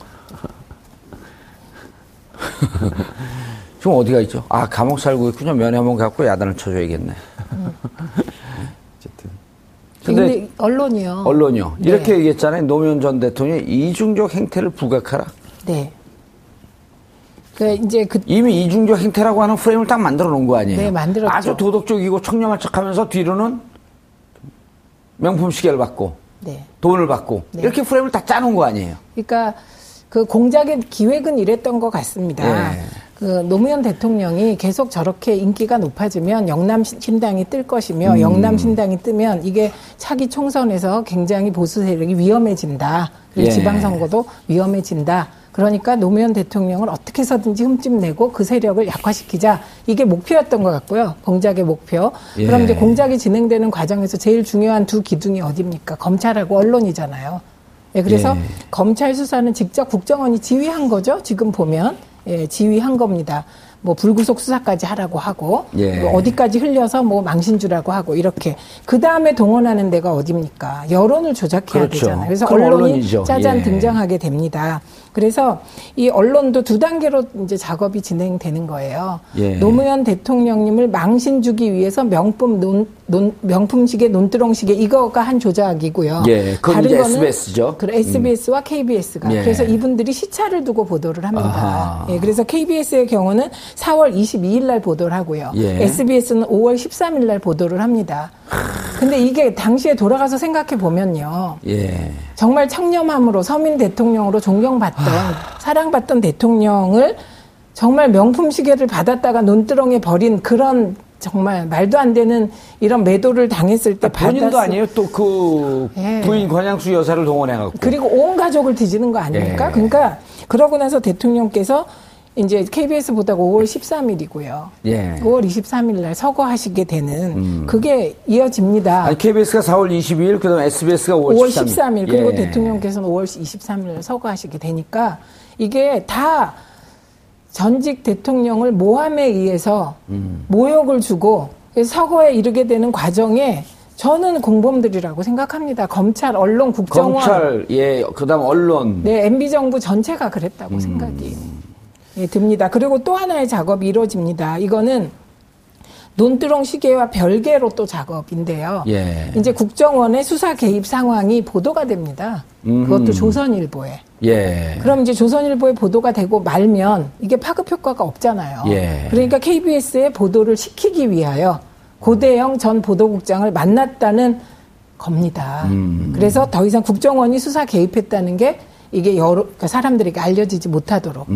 C: 지금 어디가 있죠? 아 감옥 살고 있군요. 면회 한번 갖고 야단을 쳐줘야겠네.
F: 어쨌든.
C: 근데
G: 근데 언론이요.
C: 언론이요.
G: 네.
C: 이렇게 얘기했잖아요. 노무현 전 대통령이 이중적 행태를 부각하라.
G: 네. 그 이제 그
C: 이미 이중적 행태라고 하는 프레임을 딱 만들어 놓은 거 아니에요?
G: 네, 만들었죠.
C: 아주 도덕적이고 청렴한 척 하면서 뒤로는 명품 시계를 받고
G: 네.
C: 돈을 받고
G: 네.
C: 이렇게 프레임을 다 짜놓은 거 아니에요?
G: 그러니까 그 공작의 기획은 이랬던 것 같습니다.
C: 예.
G: 그 노무현 대통령이 계속 저렇게 인기가 높아지면 영남 신- 신당이 뜰 것이며 영남 신당이 뜨면 이게 차기 총선에서 굉장히 보수 세력이 위험해진다. 그리고
C: 예.
G: 지방선거도 위험해진다. 그러니까 노무현 대통령을 어떻게 해서든지 흠집내고 그 세력을 약화시키자 이게 목표였던 것 같고요. 공작의 목표.
C: 예.
G: 그럼 이제 공작이 진행되는 과정에서 제일 중요한 두 기둥이 어디입니까? 검찰하고 언론이잖아요. 예, 그래서
C: 예.
G: 검찰 수사는 직접 국정원이 지휘한 거죠. 지금 보면 예, 지휘한 겁니다. 뭐 불구속 수사까지 하라고 하고
C: 예.
G: 뭐 어디까지 흘려서 뭐 망신주라고 하고 이렇게 그 다음에 동원하는 데가 어디입니까? 여론을 조작해야
C: 그렇죠.
G: 되잖아요. 그래서 언론이
C: 언론이죠.
G: 짜잔
C: 예.
G: 등장하게 됩니다. 그래서 이 언론도 두 단계로 이제 작업이 진행되는 거예요.
C: 예.
G: 노무현 대통령님을 망신 주기 위해서 명품 논, 논 명품식의 논두렁식의 이거가 한 조작이고요.
C: 예, 그건 이제 SBS죠.
G: 그래, SBS와 KBS가
C: 예.
G: 그래서 이분들이 시차를 두고 보도를 합니다.
C: 아하.
G: 예, 그래서 KBS의 경우는 4월 22일 날 보도를 하고요.
C: 예.
G: SBS는 5월 13일 날 보도를 합니다. 근데 이게 당시에 돌아가서 생각해 보면요.
C: 예.
G: 정말 청렴함으로 서민 대통령으로 존경받던 사랑받던 대통령을 정말 명품 시계를 받았다가 논두렁에 버린 그런 정말 말도 안 되는 이런 매도를 당했을 때
C: 본인도
G: 받았을-
C: 아니에요. 또그
G: 예.
C: 부인 권양수 여사를 동원해 갖고.
G: 그리고 온 가족을 뒤지는 거 아닙니까?
C: 예.
G: 그러니까 그러고 나서 대통령께서 이제 KBS 보다가 5월 13일이고요.
C: 예.
G: 5월 23일 날 서거하시게 되는 그게 이어집니다.
C: 아니, KBS가 4월 22일, 그 다음에 SBS가 5월,
G: 5월
C: 13일.
G: 13일 그리고
C: 예.
G: 대통령께서는 5월 23일 서거하시게 되니까 이게 다 전직 대통령을 모함에 의해서
C: 음.
G: 모욕을 주고 서거에 이르게 되는 과정에 저는 공범들이라고 생각합니다. 검찰, 언론, 국정원,
C: 검찰, 예, 그 다음 언론.
G: 네, MB 정부 전체가 그랬다고 생각이 예, 듭니다. 그리고 또 하나의 작업이 이루어집니다. 이거는 논두렁 시계와 별개로 또 작업인데요.
C: 예.
G: 이제 국정원의 수사 개입 상황이 보도가 됩니다. 그것도 조선일보에.
C: 예.
G: 그럼 이제 조선일보에 보도가 되고 말면 이게 파급 효과가 없잖아요.
C: 예.
G: 그러니까 KBS에 보도를 시키기 위하여 고대영 전 보도국장을 만났다는 겁니다.
C: 음.
G: 그래서 더 이상 국정원이 수사 개입했다는 게 이게 여러 그러니까 사람들에게 알려지지 못하도록.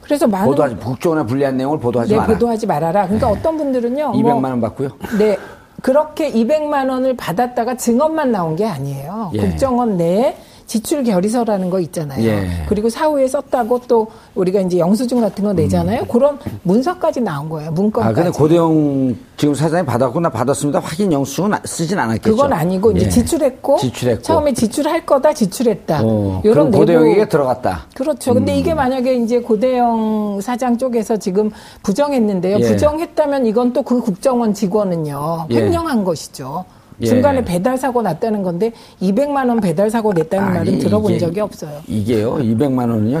G: 그래서 많은
C: 음. 보도하지, 국정원에 불리한 내용을 보도하지
G: 네,
C: 마라.
G: 보도하지 말아라. 그러니까 어떤 분들은요.
C: 200만
G: 뭐
C: 원 받고요.
G: 네. 그렇게 200만 원을 받았다가 증언만 나온 게 아니에요.
C: 예.
G: 국정원 내에 지출 결의서라는 거 있잖아요.
C: 예.
G: 그리고 사후에 썼다고 또 우리가 이제 영수증 같은 거 내잖아요. 그런 문서까지 나온 거예요.
C: 음. 아,
G: 문건까지.
C: 근데 고대영 지금 사장이 받았고 나 받았습니다. 확인 영수증은 아- 쓰진 않았겠죠.
G: 그건 아니고 이제
C: 예.
G: 지출했고,
C: 지출했고.
G: 처음에 지출할 거다 지출했다.
C: 어,
G: 요런
C: 그럼 고대영에게 들어갔다.
G: 그렇죠. 근데 이게 만약에 이제 고대영 사장 쪽에서 지금 부정했는데요.
C: 예.
G: 부정했다면 이건 또 그 국정원 직원은요.
C: 예.
G: 횡령한 것이죠.
C: 예.
G: 중간에 배달 사고 났다는 건데 200만 원 배달 사고 냈다는
C: 아니,
G: 말은 들어본
C: 이게-
G: 적이 없어요.
C: 이게요, 200만 원은요,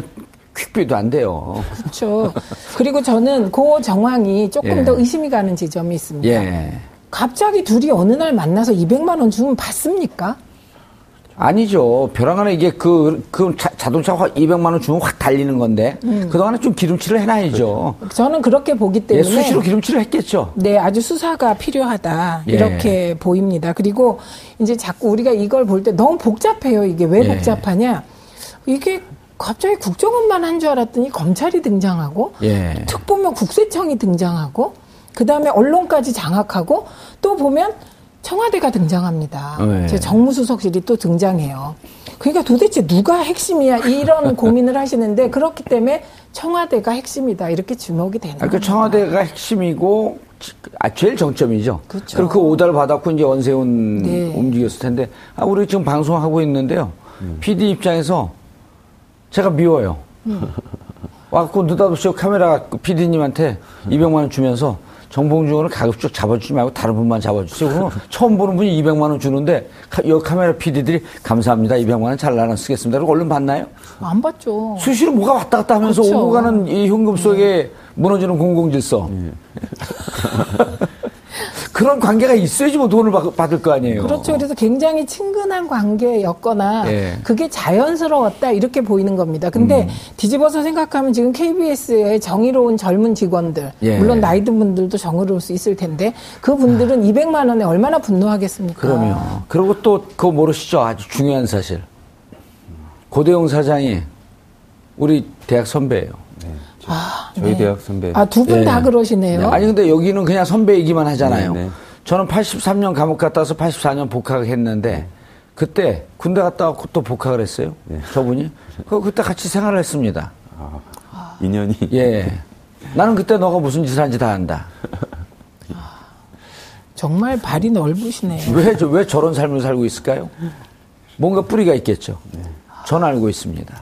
C: 퀵비도 안 돼요.
G: 그렇죠. 그리고 저는 그 정황이 조금
C: 예.
G: 더 의심이 가는 지점이 있습니다.
C: 예.
G: 갑자기 둘이 어느 날 만나서 200만 원 주면 받습니까?
C: 아니죠. 벼랑간에 이게 그, 그 자, 동차 200만 원 주면 확 달리는 건데, 그동안에 좀 기름칠을 해놔야죠.
G: 저는 그렇게 보기
C: 예,
G: 때문에
C: 수시로 기름칠을 했겠죠.
G: 네, 아주 수사가 필요하다.
C: 예.
G: 이렇게 보입니다. 그리고 이제 자꾸 우리가 이걸 볼 때 너무 복잡해요. 이게 왜
C: 예.
G: 복잡하냐? 이게 갑자기 국정원만 한 줄 알았더니 검찰이 등장하고
C: 예.
G: 특보면 국세청이 등장하고 그 다음에 언론까지 장악하고 또 보면 청와대가 등장합니다.
C: 네.
G: 제 정무수석실이 또 등장해요. 그러니까 도대체 누가 핵심이야 이런 고민을 하시는데 그렇기 때문에 청와대가 핵심이다 이렇게 주목이 되는
C: 그러니까
G: 겁니다.
C: 청와대가 핵심이고, 아, 제일 정점이죠.
G: 그렇죠.
C: 리고 그 오다를 받았고 이제 원세훈
G: 네.
C: 움직였을 텐데, 아, 우리 지금 방송하고 있는데요. PD 입장에서 제가 미워요. 와갖고 느닷없이 카메라 PD님한테 200만 원 주면서 정봉주를 가급적 잡아주지 말고 다른 분만 잡아주세요. 그러면 처음 보는 분이 200만 원 주는데 카, 여기 카메라 PD들이 감사합니다. 200만 원 잘 나눠 쓰겠습니다. 그리고 얼른 받나요?
G: 안 봤죠.
C: 수시로 뭐가 왔다 갔다 하면서
G: 그렇죠.
C: 오고 가는 이 현금 속에 무너지는 공공질서. 그런 관계가 있어야지 뭐 돈을 받- 받을 거 아니에요.
G: 그렇죠. 그래서 굉장히 친근한 관계였거나
C: 예.
G: 그게 자연스러웠다 이렇게 보이는 겁니다. 근데
C: 음.
G: 뒤집어서 생각하면 지금 KBS의 정의로운 젊은 직원들,
C: 예.
G: 물론 나이 든 분들도 정의로울 수 있을 텐데 그 분들은 200만 원에 얼마나 분노하겠습니까?
C: 그럼요. 그리고 또 그거 모르시죠? 아주 중요한 사실. 고대용 사장이 우리 대학 선배예요.
G: 아,
F: 저희
G: 네.
F: 대학 선배.
G: 아, 두분
C: 예.
G: 다 그러시네요.
C: 아니 근데 여기는 그냥 선배 얘기만 하잖아요.
F: 네, 네.
C: 저는 83년 감옥 갔다 와서 84년 복학했는데 그때 군대 갔다 와고 또 복학을 했어요. 저분이. 그 그때 같이 생활을 했습니다.
F: 인연이.
C: 예. 나는 그때 너가 무슨 짓을 한지 다 안다.
G: 정말 발이 넓으시네요.
C: 왜, 저- 왜 저런 삶을 살고 있을까요? 뭔가 뿌리가 있겠죠. 전 알고 있습니다.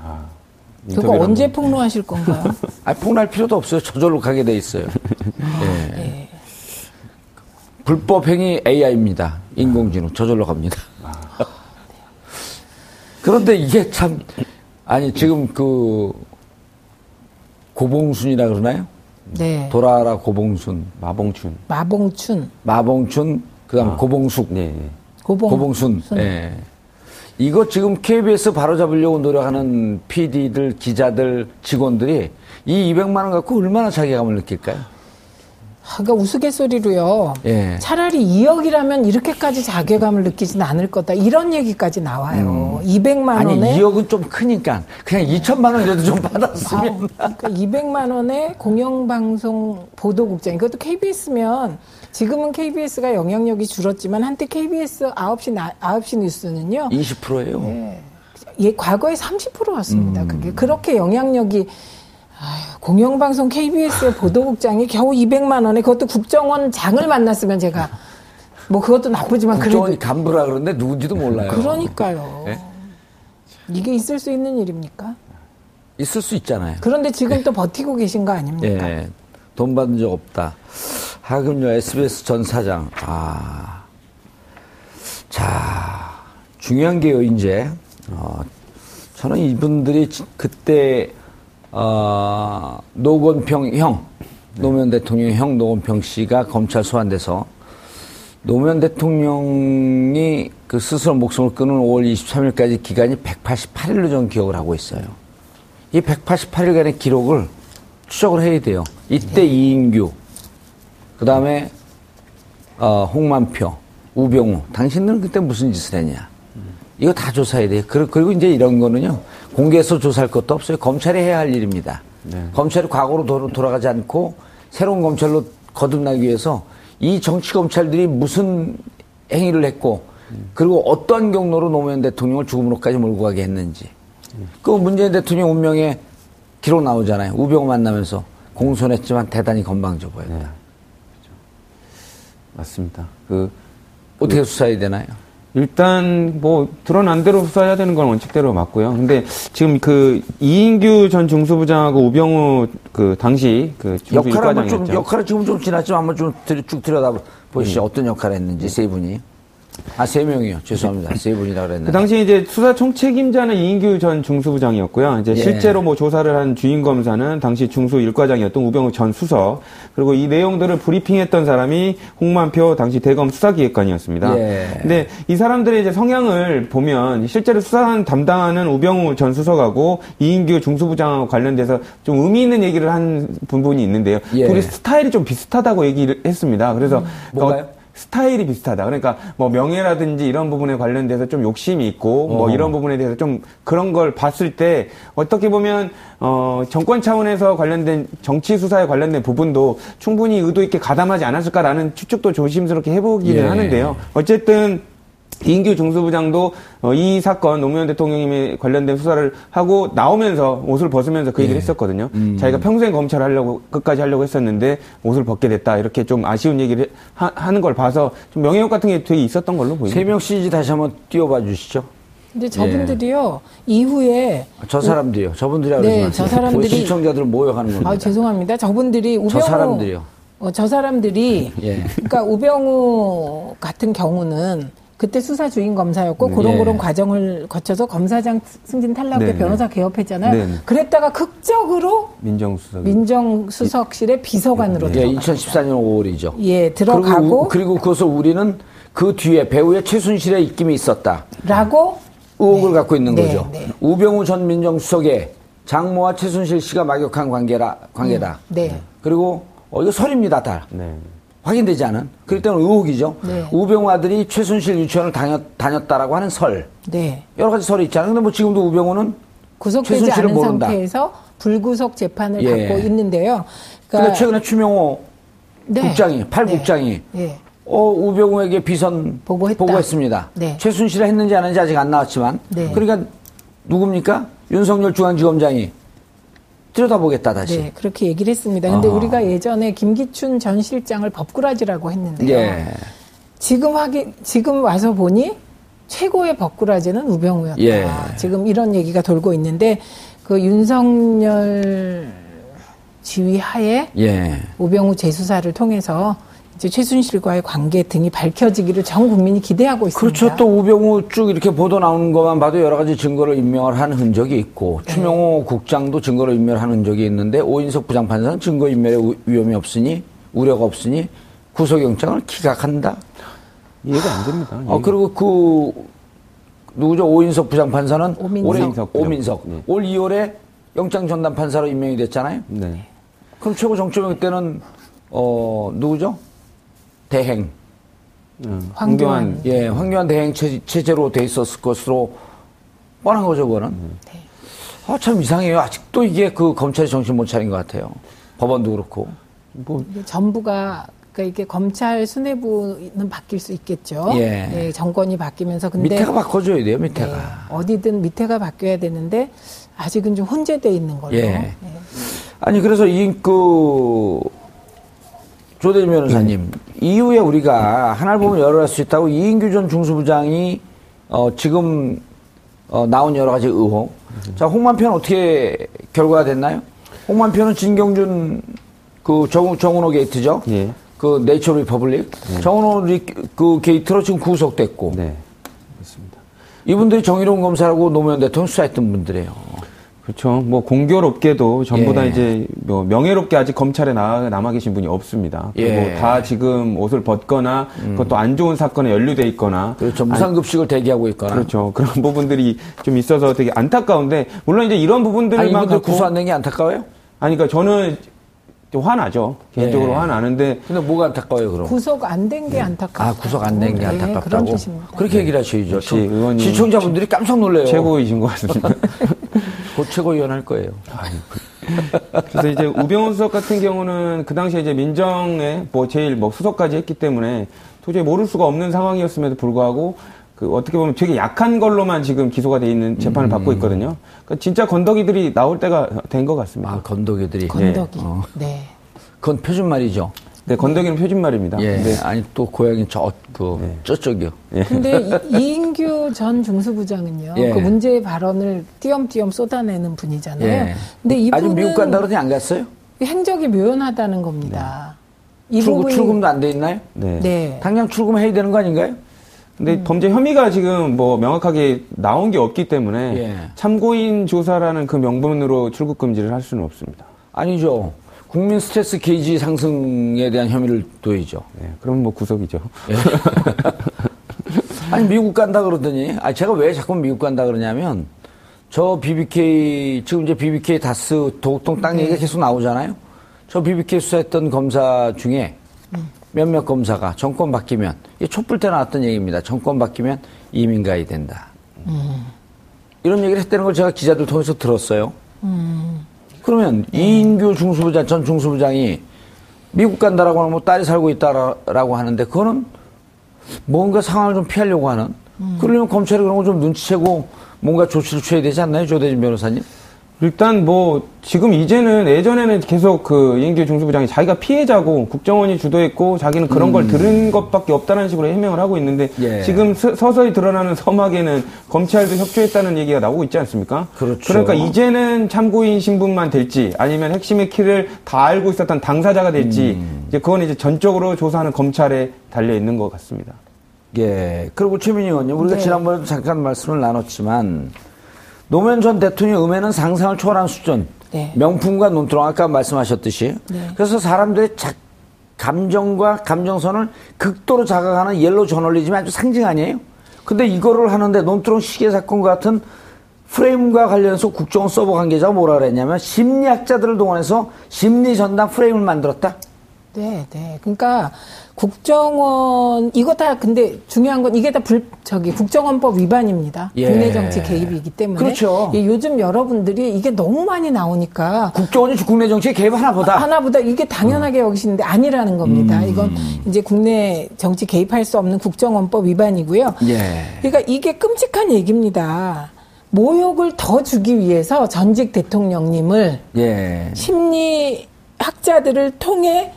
G: 그거 언제. 폭로하실 건가요?
C: 아, 폭날 필요도 없어요. 저절로 가게 돼 있어요. 예. 불법 행위 AI입니다. 인공지능 저절로 갑니다. 그런데 이게 참 아니 지금 그 고봉순이라 그러나요?
G: 네.
C: 돌아라 고봉순,
F: 마봉춘.
G: 마봉춘,
C: 마봉춘, 그다음 고봉숙,
F: 네. 네.
G: 고봉,
C: 고봉순.
G: 순.
C: 예. 이거 지금 KBS 바로잡으려고 노력하는 PD들, 기자들, 직원들이 이 200만 원 갖고 얼마나 자괴감을 느낄까요?
G: 아, 그러니까 우스갯소리로요.
C: 예.
G: 차라리 2억이라면 이렇게까지 자괴감을 느끼진 않을 거다. 이런 얘기까지 나와요. 200만
C: 음. 아니
G: 원에
C: 2억은 좀 크니까 그냥 2천만 원이라도 좀
G: 아,
C: 받았으면
G: 그러니까 200만 원의 공영방송 보도국장. 이것도 KBS면 지금은 KBS가 영향력이 줄었지만 한때 KBS 9시 나, 9시 뉴스는요.
C: 20%예요.
G: 예, 과거에 30%였습니다.
C: 음.
G: 그게 그렇게 영향력이 아유, 공영방송 KBS의 보도국장이 겨우 200만 원에 그것도 국정원 장을 만났으면 제가 뭐 그것도 나쁘지만
C: 국정원이
G: 그래도
C: 간부라 그러는데 누군지도 몰라요.
G: 그러니까요.
C: 예?
G: 이게 있을 수 있는 일입니까?
C: 있을 수 있잖아요.
G: 그런데 지금 또 버티고 계신 거 아닙니까?
C: 예. 돈 받은 적 없다. 하금요 SBS 전 사장. 아. 자, 중요한 게요, 이제. 어, 저는 이분들이 지- 그때, 어, 노건평 형, 노무현 대통령 형 노건평 씨가 검찰 소환돼서 노무현 대통령이 그 스스로 목숨을 끊은 5월 23일까지 기간이 188일로 저는 기억을 하고 있어요. 이 188일간의 기록을 추적을 해야 돼요. 이때 이인규, 그 다음에 어, 홍만표, 우병우, 당신들은 그때 무슨 짓을 했냐? 이거 다 조사해야 돼요. 그리- 그리고 이제 이런 거는요, 공개해서 조사할 것도 없어요. 검찰이 해야 할 일입니다. 검찰이 과거로 돌아- 돌아가지 않고 새로운 검찰로 거듭나기 위해서 이 정치 검찰들이 무슨 행위를 했고, 그리고 어떤 경로로 노무현 대통령을 죽음으로까지 몰고 가게 했는지. 그 문재인 대통령 운명에 기록 나오잖아요. 우병우 만나면서 공손했지만 대단히 건방져 보였다.
F: 맞습니다. 그
C: 어떻게 수사해야 되나요?
F: 일단 뭐 드러난 대로 수사해야 되는 건 원칙대로 맞고요. 근데 지금 그 이인규 전 중수부장하고 우병우 그 당시 그 중수
C: 역할 한번 좀. 역할은 지금 좀 지났지만 한번 좀 들- 쭉 들여다 보시죠. 어떤 역할을 했는지 세 분이. 아 세 명이요. 죄송합니다. 세 분이라 그랬는데.
F: 그 당시 이제 수사 총책임자는 이인규 전 중수부장이었고요. 이제
C: 예.
F: 실제로 뭐 조사를 한 주임 검사는 당시 중수 일과장이었던 우병우 전 수석. 그리고 이 내용들을 브리핑했던 사람이 홍만표 당시 대검 수사기획관이었습니다.
C: 예.
F: 근데 이 사람들의 이제 성향을 보면 실제로 수사 담당하는 우병우 전 수석하고 이인규 중수부장하고 관련돼서 좀 의미 있는 얘기를 한 부분이 있는데요.
C: 예.
F: 둘이 스타일이 좀 비슷하다고 얘기를 했습니다. 그래서
C: 뭔가요?
F: 어, 스타일이 비슷하다. 그러니까 뭐 명예라든지 이런 부분에 관련돼서 좀 욕심이 있고 뭐. 이런 부분에 대해서 좀 그런 걸 봤을 때 어떻게 보면 어 정권 차원에서 관련된 정치 수사에 관련된 부분도 충분히 의도 있게 가담하지 않았을까라는 추측도 조심스럽게 해보기는
C: 예.
F: 하는데요. 어쨌든 이인규 중수부장도 어, 이 사건 노무현 대통령님에 관련된 수사를 하고 나오면서 옷을 벗으면서 그 얘기를 했었거든요. 자기가 평생 검찰 하려고 끝까지 하려고 했었는데 옷을 벗게 됐다 이렇게 좀 아쉬운 얘기를 하, 는걸 봐서 좀 명예욕 같은 게 되게 있었던 걸로 보입니다.
C: 세명 CG 다시 한번 띄워봐 주시죠.
G: 근데 저분들이요 이후에
C: 저 사람들이요. 저분들이라
G: 네,
C: 그러지 마세요.
G: 저 사람들이-
C: 우리 시청자들 모여가는 겁니다.
G: 아 죄송합니다. 저분들이 우병우
C: 저 사람들이요.
G: 어, 저 사람들이
C: 예.
G: 그러니까 우병우 같은 경우는 그때 수사 주임 검사였고
F: 네.
G: 그런
C: 예.
G: 그런 과정을 거쳐서 검사장 승진 탈락 때
F: 네, 네.
G: 변호사 개업했잖아요.
F: 네, 네.
G: 그랬다가 극적으로
F: 민정수석.
G: 민정수석실의 비서관으로
C: 예,
G: 들어가.
C: 2014년 5월이죠.
G: 예, 들어가고
C: 그리고, 그리고 그것을 우리는 그 뒤에 배우의 최순실의 입김이 있었다.
G: 라고
C: 의혹을 갖고 있는
G: 네,
C: 거죠.
G: 네.
C: 우병우 전 민정수석의 장모와 최순실 씨가 막역한 관계라, 관계다.
G: 네.
C: 그리고 어, 이거 설입니다, 다.
F: 네.
C: 확인되지 않은. 그럴 때는 의혹이죠.
G: 네.
C: 우병우 아들이 최순실 유치원을 다녔, 다녔 다라고 하는 설.
G: 네.
C: 여러 가지 설이 있잖아요. 근데 뭐 지금도 우병우는
G: 구속되지
C: 최순실을
G: 않은
C: 모른다.
G: 상태에서 불구속 재판을
C: 예.
G: 받고 있는데요.
C: 근데 최근에 추명호
G: 네.
C: 국장이, 팔
G: 네.
C: 국장이
G: 예.
C: 어, 우병우에게 비선
G: 보고했다.
C: 했습니다
G: 네.
C: 최순실을 했는지 안 했는지 아직 안 나왔지만
G: 네.
C: 그러니까 누굽니까? 윤석열 중앙지검장이 들여다보겠다 다시.
G: 네, 그렇게 얘기를 했습니다. 근데
C: 아.
G: 우리가 예전에 김기춘 전 실장을 법꾸라지라고 했는데요.
C: 예.
G: 지금 하기 지금 와서 보니 최고의 법꾸라지는 우병우였다.
C: 예.
G: 지금 이런 얘기가 돌고 있는데 그 윤석열 지휘 하에
C: 예.
G: 우병우 재수사를 통해서 이제 최순실과의 관계 등이 밝혀지기를 전 국민이 기대하고 있습니다.
C: 그렇죠. 또 우병우 쭉 이렇게 보도 나오는 것만 봐도 여러 가지 증거를 인멸을 한 흔적이 있고
G: 네.
C: 추명호 국장도 증거를 인멸한 흔적이 있는데 오인석 부장판사는 증거 인멸의 우- 위험이 없으니 우려가 없으니 구속영장을 기각한다.
F: 이해가 안 됩니다.
C: 어 그리고 그 누구죠 오인석 부장판사는
G: 오민석.
C: 올해
F: 오민석 네.
C: 올 2월에 영장 전담 판사로 임명이 됐잖아요.
F: 네.
C: 그럼 최고 정점일 때는 어 누구죠? 대행.
F: 음,
G: 황교안.
C: 예, 황교안 대행 체, 체제 로 돼 있었을 것으로 뻔한 거죠, 그거는.
G: 네.
C: 아, 참 이상해요. 아직도 이게 그 검찰이 정신 못 차린 것 같아요. 법원도 그렇고.
F: 뭐
G: 전부가 그러니까 이게 검찰 수뇌부는 바뀔 수 있겠죠.
C: 예.
G: 네, 정권이 바뀌면서 근데
C: 밑에가 바꿔줘야 돼요,
G: 네,
C: 밑에가.
G: 어디든 밑에가 바뀌어야 되는데 아직은 좀 혼재돼 있는 걸로.
C: 예.
G: 네.
C: 아니, 그래서 이, 그, 조대진 변호사님, 이후에 우리가 하나를 보면 여러 가지 수 있다고 이인규 전 중수부장이, 어, 지금, 어, 나온 여러 가지 의혹. 자, 홍만표는 어떻게 결과가 됐나요? 홍만표는 진경준, 그 정, 정운호 게이트죠?
F: 예.
C: 그 네이처 리퍼블릭. 정운호 리, 그 게이트로 지금 구속됐고.
F: 네. 그렇습니다.
C: 이분들이 정의로운 검사라고 노무현 대통령 수사했던 분들이에요.
F: 그렇죠. 뭐 공교롭게도 전부 다
C: 예.
F: 이제 뭐 명예롭게 아직 검찰에 나, 남아 계신 분이 없습니다. 그리고
C: 예. 음.
F: 다 지금 옷을 벗거나 그것도 안 좋은 사건에 연루돼 있거나
C: 그렇죠. 무상급식을 대기하고 있거나.
F: 그렇죠. 그런 부분들이 좀 있어서 되게 안타까운데 물론 이제 이런 부분들만
C: 아니, 이분들
F: 갖고
C: 구속 안된게 안타까워요?
F: 아니 그러니까 저는 좀 화나죠. 개인적으로
C: 예.
F: 화나는데
C: 근데 뭐가 안타까워요, 그럼?
G: 구속 안 된 게 안타깝다.
C: 아, 구속 안 된게
G: 네,
C: 안타깝다고?
G: 그런 뜻입니다.
C: 그렇게 얘기를 하셔야죠.
F: 의원님
C: 시청자분들이 깜짝 놀래요.
F: 최고이신 것 같습니다.
C: 곧 최고위원 할 거예요.
F: 그래서 이제 우병우 수석 같은 경우는 그 당시에 이제 민정에 뭐 제일 뭐 수석까지 했기 때문에 도저히 모를 수가 없는 상황이었음에도 불구하고 그 어떻게 보면 되게 약한 걸로만 지금 기소가 돼 있는 재판을 받고 있거든요. 그러니까 진짜 건더기들이 나올 때가 된 것 같습니다.
C: 아, 건더기들이.
G: 건더기.
C: 어.
G: 네.
C: 그건 표준 말이죠.
F: 네, 건더기는 표준말입니다.
C: 예.
F: 네.
C: 아니, 또 고향이 저, 그,
F: 네.
C: 저쪽이요.
G: 근데 이- 이인규 전 중수부장은요.
C: 예.
G: 그 문제의 발언을 띄엄띄엄 쏟아내는 분이잖아요.
C: 예.
G: 근데 이분은
C: 아직 미국 간다 그러더니 안 갔어요?
G: 행적이 묘연하다는 겁니다. 이
C: 출국,
G: 부분이-
C: 출금도 안 돼 있나요?
F: 네.
G: 네.
C: 당장 출금해야 되는 거 아닌가요?
F: 근데 범죄 혐의가 지금 뭐 명확하게 나온 게 없기 때문에
C: 예.
F: 참고인 조사라는 그 명분으로 출국 금지를 할 수는 없습니다.
C: 아니죠. 국민 스트레스 게이지 상승에 대한 혐의를 둬야죠.
F: 네, 그럼 뭐 구속이죠.
C: 아니 미국 간다 그러더니 아 제가 왜 자꾸 미국 간다 그러냐면 저 BBK 지금 이제 BBK 다스 도곡동 땅 얘기가 계속 나오잖아요. 저 BBK 수사했던 검사 중에 몇몇 검사가 정권 바뀌면 이게 촛불 때 나왔던 얘기입니다. 정권 바뀌면 이민 가야 된다. 이런 얘기를 했다는 걸 제가 기자들 통해서 들었어요. 그러면 이인규 중수부장 전 중수부장이 미국 간다라고 하면 뭐 딸이 살고 있다라고 하는데 그거는 뭔가 상황을 좀 피하려고 하는. 그러려면 검찰이 그런 거 좀 눈치채고 뭔가 조치를 취해야 되지 않나요, 조대진 변호사님?
F: 일단 뭐 지금 이제는 예전에는 계속 그 이인규 중수부장이 자기가 피해자고 국정원이 주도했고 자기는 그런 걸 들은 것밖에 없다는 식으로 해명을 하고 있는데
C: 음. 예.
F: 지금 서, 서히 드러나는 서막에는 검찰도 협조했다는 얘기가 나오고 있지 않습니까?
C: 그렇죠.
F: 러니까 이제는 참고인 신분만 될지 아니면 핵심의 키를 다 알고 있었던 당사자가 될지
C: 음.
F: 이제 그건 이제 전적으로 조사하는 검찰에 달려 있는 것 같습니다.
C: 예. 그리고 최민희 의원님, 우리가
G: 네.
C: 지난번에도 잠깐 말씀을 나눴지만 노무현 전 대통령 음해는 상상을 초월한 수준.
G: 네.
C: 명품과 논두렁 아까 말씀하셨듯이.
G: 네.
C: 그래서 사람들의 자- 감정과 감정선을 극도로 자극하는 옐로 저널리즘이 아주 상징 아니에요? 근데 이거를 하는데 논두렁 시계 사건과 같은 프레임과 관련해서 국정원 서버 관계자가 뭐라 그랬냐면 심리학자들을 동원해서 심리 전담 프레임을 만들었다.
G: 네, 네. 그러니까 국정원 이거 다 근데 중요한 건 이게 다 불 저기 국정원법 위반입니다.
C: 예.
G: 국내 정치 개입이기 때문에.
C: 그렇죠.
G: 예, 요즘 여러분들이 이게 너무 많이 나오니까
C: 국정원이 국내 정치에 개입 하나 보다
G: 하나 보다 이게 당연하게 여기시는데 아니라는 겁니다.
C: 음.
G: 이건 이제 국내 정치 개입할 수 없는 국정원법 위반이고요.
C: 예.
G: 그러니까 이게 끔찍한 얘기입니다. 모욕을 더 주기 위해서 전직 대통령님을
C: 예.
G: 심리 학자들을 통해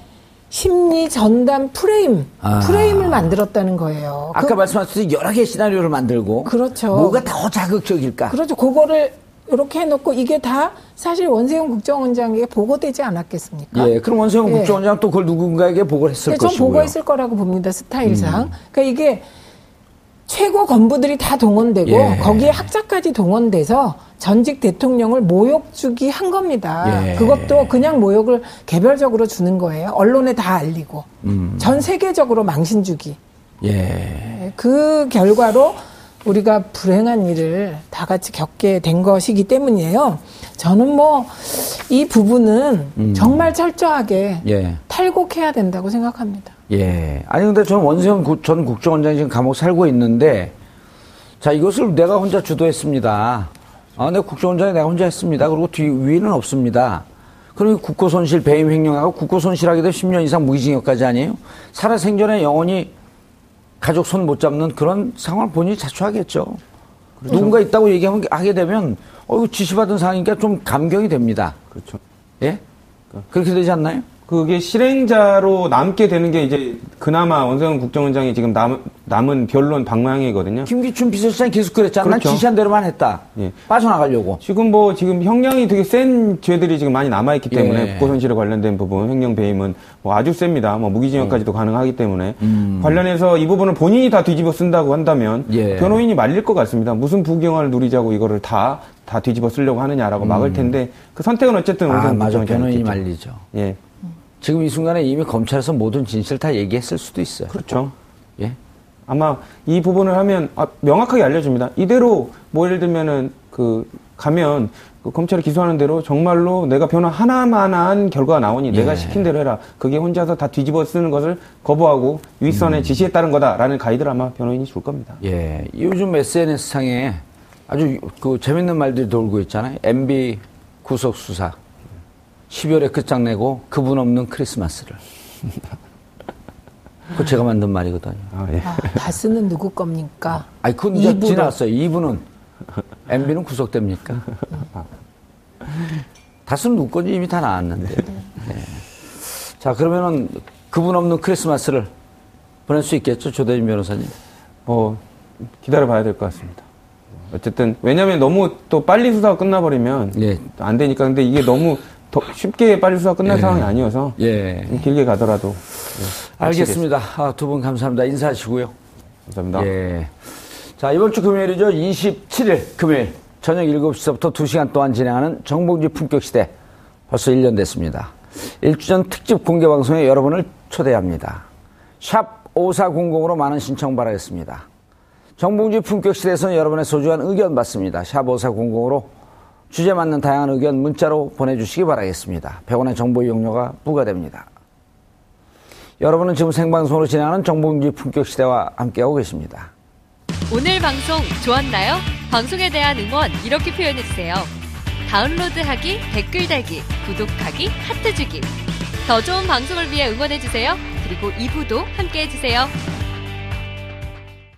G: 심리 전담 프레임,
C: 아.
G: 프레임을 만들었다는 거예요.
C: 아까
G: 그,
C: 말씀하셨듯이 여러 개의 시나리오를 만들고
G: 그렇죠.
C: 뭐가 더 자극적일까?
G: 그렇죠. 그거를 이렇게 해놓고 이게 다 사실 원세훈 국정원장에게 보고되지 않았겠습니까?
C: 예, 그럼 원세훈
G: 예.
C: 국정원장 또 그걸 누군가에게 보고를 했을
G: 네, 전
C: 것이고요. 음.
G: 보고했을 거라고 봅니다. 스타일상. 그러니까 이게 최고 건부들이 다 동원되고
C: 예.
G: 거기에 학자까지 동원돼서 전직 대통령을 모욕 주기 한 겁니다.
C: 예.
G: 그것도 그냥 모욕을 개별적으로 주는 거예요. 언론에 다 알리고
C: 음.
G: 전 세계적으로 망신 주기.
C: 예.
G: 그 결과로 우리가 불행한 일을 다 같이 겪게 된 것이기 때문이에요. 저는 뭐 이 부분은 정말 철저하게
C: 음. 예.
G: 탈곡해야 된다고 생각합니다.
C: 예. 아니 근데 저는 원세훈 구- 전 국정원장이 지금 감옥 살고 있는데 자 이것을 내가 혼자 주도했습니다. 아, 내 국정원장이 내가 혼자 했습니다. 그리고 뒤 위는 없습니다. 그리고 국고 손실 배임 횡령하고 국고 손실하게 되면 10년 이상 무기징역까지 아니에요? 살아 생전에 영원히 가족 손 못 잡는 그런 상황을 본인이 자초하겠죠. 누군가 있다고 얘기하면 하게 되면 어 이거 지시받은 상황이니까 좀 감경이 됩니다.
F: 그렇죠.
C: 예? 그렇게 되지 않나요?
F: 그게 실행자로 남게 되는 게 이제 그나마 원세훈 국정원장이 지금 남, 남은 변론 방망이거든요.
C: 김기춘 비서실장이 계속 그랬잖아. 난
F: 그렇죠.
C: 지시한 대로만 했다.
F: 예.
C: 빠져나가려고.
F: 지금 뭐 지금 형량이 되게 센 죄들이 지금 많이 남아있기 때문에
C: 예.
F: 국고 손실에 관련된 부분 횡령 배임은 뭐 아주 셉니다. 뭐 무기징역까지도 가능하기 때문에 관련해서 이 부분을 본인이 다 뒤집어 쓴다고 한다면
C: 음. 예.
F: 변호인이 말릴 것 같습니다. 무슨 부경화를 누리자고 이거를 다 다 뒤집어 쓰려고 하느냐라고 막을 텐데 그 선택은 어쨌든
C: 음. 아,
F: 원세훈
C: 맞아.
F: 국정원장이
C: 변호인이. 말리죠.
F: 예,
C: 지금 이 순간에 이미 검찰에서 모든 진실을 다 얘기했을 수도 있어요.
F: 그렇죠.
C: 예.
F: 아마 이 부분을 하면 아, 명확하게 알려줍니다. 이대로 뭐 예를 들면은 그 가면 그 검찰이 기소하는 대로 정말로 내가 변호 하나만한 결과가 나오니
C: 예.
F: 내가 시킨 대로 해라. 그게 혼자서 다 뒤집어 쓰는 것을 거부하고 윗선의 지시에 따른 거다라는 가이드를 아마 변호인이 줄 겁니다.
C: 예. 요즘 SNS상에 아주 그 재밌는 말들이 돌고 있잖아요. MB 구속 수사. 12월에 끝장내고 그분 없는 크리스마스를. 그거 제가 만든 말이거든요.
F: 아, 예.
G: 아, 다스는 누구 겁니까?
C: 아니, 그건 이제. 지났어요. 2부는. MB는 구속됩니까? 다스는 누구 건지 이미 다 나왔는데. 네. 자, 그러면은 그분 없는 크리스마스를 보낼 수 있겠죠? 조대진 변호사님.
F: 뭐 기다려 봐야 될 것 같습니다. 어쨌든 왜냐하면 너무 또 빨리 수사가 끝나버리면
C: 예.
F: 안 되니까 근데 이게 너무 더 쉽게 빨리 수사가 끝날
C: 예.
F: 상황이 아니어서
C: 예.
F: 좀 길게 가더라도 예,
C: 알겠습니다. 아, 두 분 감사합니다. 인사하시고요.
F: 감사합니다.
C: 예. 자, 이번 주 금요일이죠. 27일 금요일 저녁 7시부터 2시간 동안 진행하는 정봉주 품격 시대 벌써 1년 됐습니다. 1주 전 특집 공개 방송에 여러분을 초대합니다. 샵 5400으로 많은 신청 바라겠습니다. 정봉주 품격 시대에서는 여러분의 소중한 의견 받습니다. 샵 5400으로 주제 맞는 다양한 의견 문자로 보내주시기 바라겠습니다. 100원의 정보 이용료가 부과됩니다. 여러분은 지금 생방송으로 진행하는 정봉주 품격 시대와 함께하고 계십니다.
H: 오늘 방송 좋았나요? 방송에 대한 응원 이렇게 표현해주세요. 다운로드하기, 댓글 달기, 구독하기, 하트 주기. 더 좋은 방송을 위해 응원해주세요. 그리고 2부도 함께 해주세요.